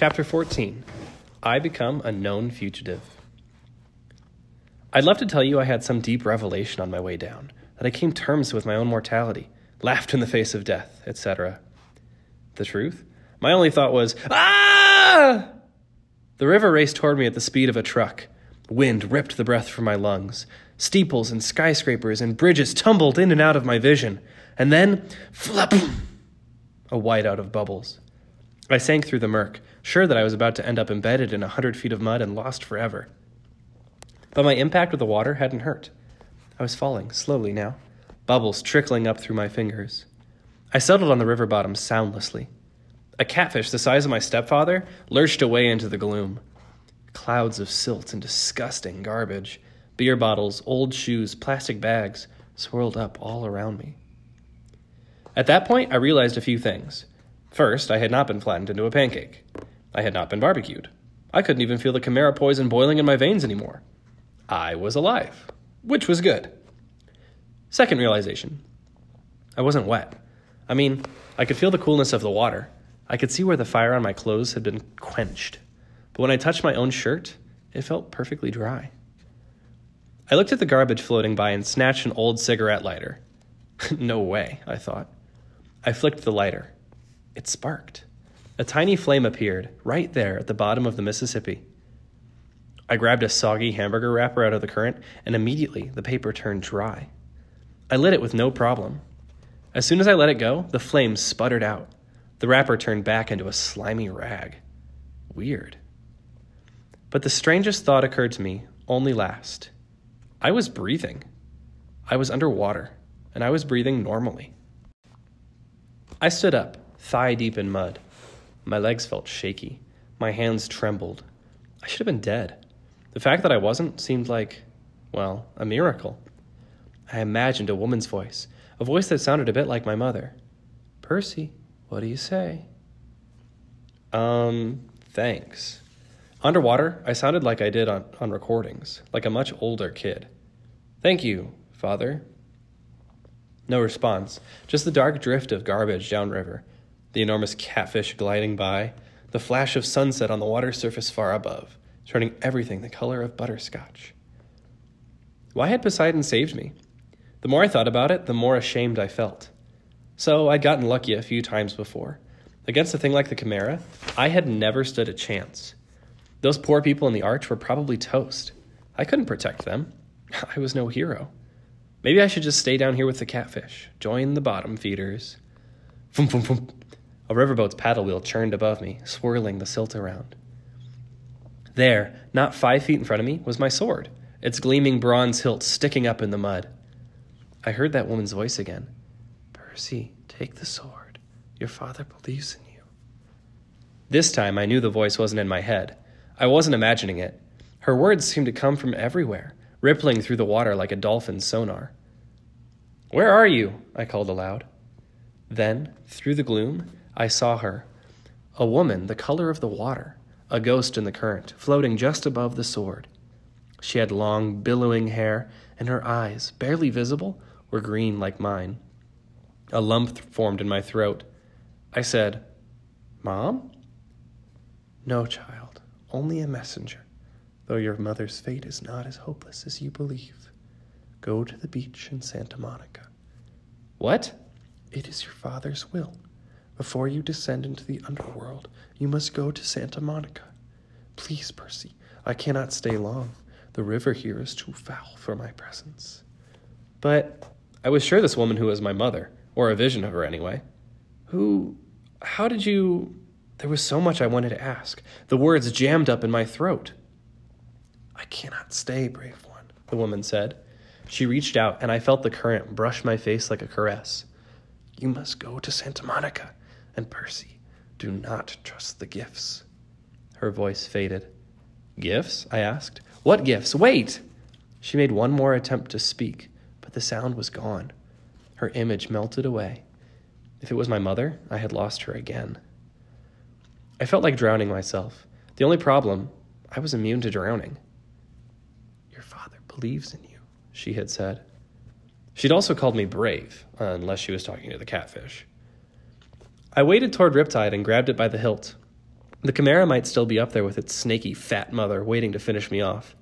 Chapter 14 I Become a Known Fugitive. I'd love to tell you I had some deep revelation on my way down, that I came terms with my own mortality, laughed in the face of death, etc. The truth? My only thought was, ah! The river raced toward me at the speed of a truck. Wind ripped the breath from my lungs. Steeples and skyscrapers and bridges tumbled in and out of my vision. And then, flap! A whiteout of bubbles. I sank through the murk, sure that I was about to end up embedded in a hundred feet of mud and lost forever. But my impact with the water hadn't hurt. I was falling, slowly now, bubbles trickling up through my fingers. I settled on the river bottom soundlessly. A catfish the size of my stepfather lurched away into the gloom. Clouds of silt and disgusting garbage, beer bottles, old shoes, plastic bags swirled up all around me. At that point, I realized a few things. First, I had not been flattened into a pancake. I had not been barbecued. I couldn't even feel the chimera poison boiling in my veins anymore. I was alive, which was good. Second realization I wasn't wet. I mean, I could feel the coolness of the water. I could see where the fire on my clothes had been quenched. But when I touched my own shirt, it felt perfectly dry. I looked at the garbage floating by and snatched an old cigarette lighter. no way, I thought. I flicked the lighter. It sparked. A tiny flame appeared right there at the bottom of the Mississippi. I grabbed a soggy hamburger wrapper out of the current, and immediately the paper turned dry. I lit it with no problem. As soon as I let it go, the flame sputtered out. The wrapper turned back into a slimy rag. Weird. But the strangest thought occurred to me only last. I was breathing. I was underwater, and I was breathing normally. I stood up, thigh deep in mud. My legs felt shaky. My hands trembled. I should have been dead. The fact that I wasn't seemed like, well, a miracle. I imagined a woman's voice, a voice that sounded a bit like my mother. Percy, what do you say? Um, thanks. Underwater, I sounded like I did on, on recordings, like a much older kid. Thank you, father. No response, just the dark drift of garbage downriver, the enormous catfish gliding by, the flash of sunset on the water surface far above, turning everything the color of butterscotch. Why had Poseidon saved me? The more I thought about it, the more ashamed I felt. So I'd gotten lucky a few times before. Against a thing like the Chimera, I had never stood a chance. Those poor people in the arch were probably toast. I couldn't protect them. I was no hero. Maybe I should just stay down here with the catfish, join the bottom feeders. Fum, fum, fum. A riverboat's paddle wheel churned above me, swirling the silt around. There, not five feet in front of me, was my sword, its gleaming bronze hilt sticking up in the mud. I heard that woman's voice again. Percy, take the sword. Your father believes in you. This time I knew the voice wasn't in my head. I wasn't imagining it. Her words seemed to come from everywhere, rippling through the water like a dolphin's sonar. Where are you? I called aloud. Then, through the gloom, I saw her. A woman the color of the water, a ghost in the current, floating just above the sword. She had long, billowing hair, and her eyes, barely visible, were green like mine. A lump formed in my throat. I said, Mom? No, child, only a messenger, though your mother's fate is not as hopeless as you believe. Go to the beach in Santa Monica. What? It is your father's will. Before you descend into the underworld, you must go to Santa Monica. Please, Percy, I cannot stay long. The river here is too foul for my presence. But I was sure this woman who was my mother, or a vision of her anyway. Who. How did you. There was so much I wanted to ask. The words jammed up in my throat. I cannot stay, brave one, the woman said. She reached out, and I felt the current brush my face like a caress. You must go to Santa Monica. And Percy, do not trust the gifts. Her voice faded. Gifts? I asked. What gifts? Wait! She made one more attempt to speak, but the sound was gone. Her image melted away. If it was my mother, I had lost her again. I felt like drowning myself. The only problem, I was immune to drowning. Your father believes in you, she had said. She'd also called me brave, unless she was talking to the catfish. I waded toward Riptide and grabbed it by the hilt. The Chimera might still be up there with its snaky fat mother waiting to finish me off.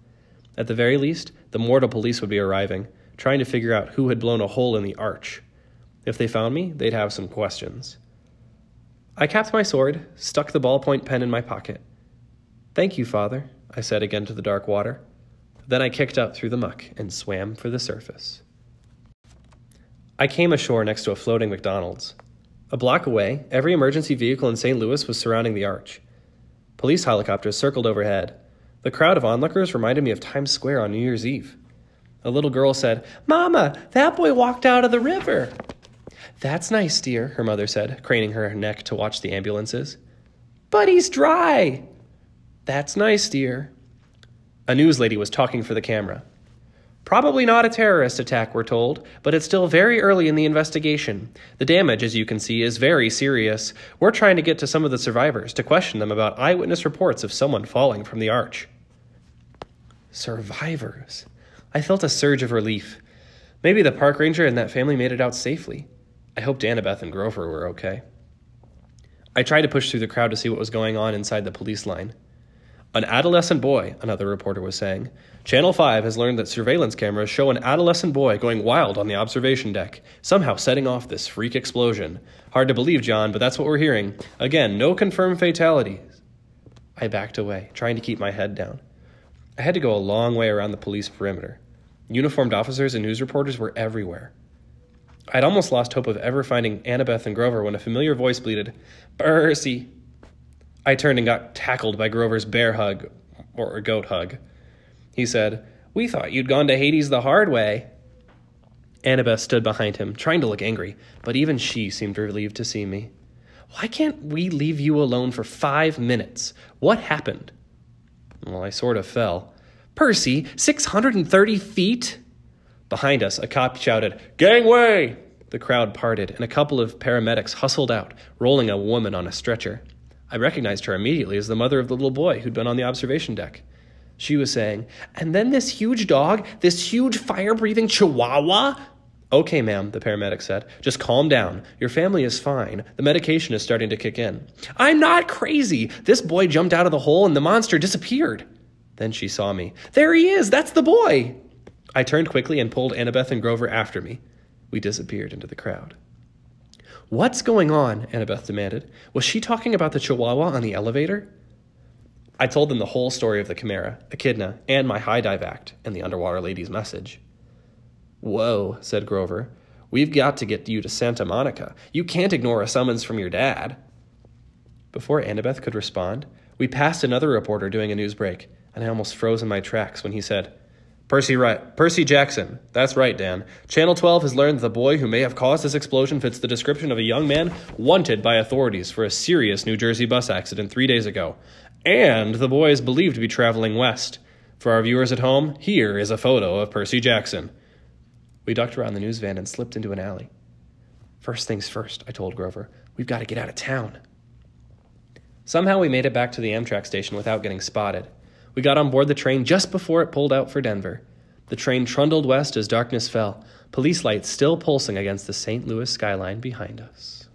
At the very least, the mortal police would be arriving, trying to figure out who had blown a hole in the arch. If they found me, they'd have some questions. I capped my sword, stuck the ballpoint pen in my pocket. Thank you, father, I said again to the dark water. Then I kicked up through the muck and swam for the surface. I came ashore next to a floating McDonald's. A block away, every emergency vehicle in St. Louis was surrounding the arch. Police helicopters circled overhead. The crowd of onlookers reminded me of Times Square on New Year's Eve. A little girl said, Mama, that boy walked out of the river. That's nice, dear, her mother said, craning her neck to watch the ambulances. But he's dry. That's nice, dear. A news lady was talking for the camera. Probably not a terrorist attack, we're told, but it's still very early in the investigation. The damage, as you can see, is very serious. We're trying to get to some of the survivors to question them about eyewitness reports of someone falling from the arch. Survivors. I felt a surge of relief. Maybe the park ranger and that family made it out safely. I hoped Annabeth and Grover were okay. I tried to push through the crowd to see what was going on inside the police line. An adolescent boy, another reporter was saying. Channel 5 has learned that surveillance cameras show an adolescent boy going wild on the observation deck, somehow setting off this freak explosion. Hard to believe, John, but that's what we're hearing. Again, no confirmed fatalities. I backed away, trying to keep my head down. I had to go a long way around the police perimeter. Uniformed officers and news reporters were everywhere. I'd almost lost hope of ever finding Annabeth and Grover when a familiar voice bleated, Percy, I turned and got tackled by Grover's bear hug, or goat hug. He said, We thought you'd gone to Hades the hard way. Annabeth stood behind him, trying to look angry, but even she seemed relieved to see me. Why can't we leave you alone for five minutes? What happened? Well, I sort of fell. Percy, 630 feet? Behind us, a cop shouted, Gangway! The crowd parted, and a couple of paramedics hustled out, rolling a woman on a stretcher. I recognized her immediately as the mother of the little boy who'd been on the observation deck. She was saying, And then this huge dog, this huge fire breathing chihuahua. Okay, ma'am, the paramedic said. Just calm down. Your family is fine. The medication is starting to kick in. I'm not crazy. This boy jumped out of the hole and the monster disappeared. Then she saw me. There he is. That's the boy. I turned quickly and pulled Annabeth and Grover after me. We disappeared into the crowd. What's going on? Annabeth demanded. Was she talking about the chihuahua on the elevator? I told them the whole story of the Chimera, Echidna, and my high dive act, and the underwater lady's message. Whoa, said Grover. We've got to get you to Santa Monica. You can't ignore a summons from your dad. Before Annabeth could respond, we passed another reporter doing a news break, and I almost froze in my tracks when he said, Percy right. Percy Jackson. That's right, Dan. Channel 12 has learned that the boy who may have caused this explosion fits the description of a young man wanted by authorities for a serious New Jersey bus accident three days ago. And the boy is believed to be traveling west. For our viewers at home, here is a photo of Percy Jackson. We ducked around the news van and slipped into an alley. First things first, I told Grover. We've got to get out of town. Somehow we made it back to the Amtrak station without getting spotted. We got on board the train just before it pulled out for Denver. The train trundled west as darkness fell, police lights still pulsing against the St. Louis skyline behind us.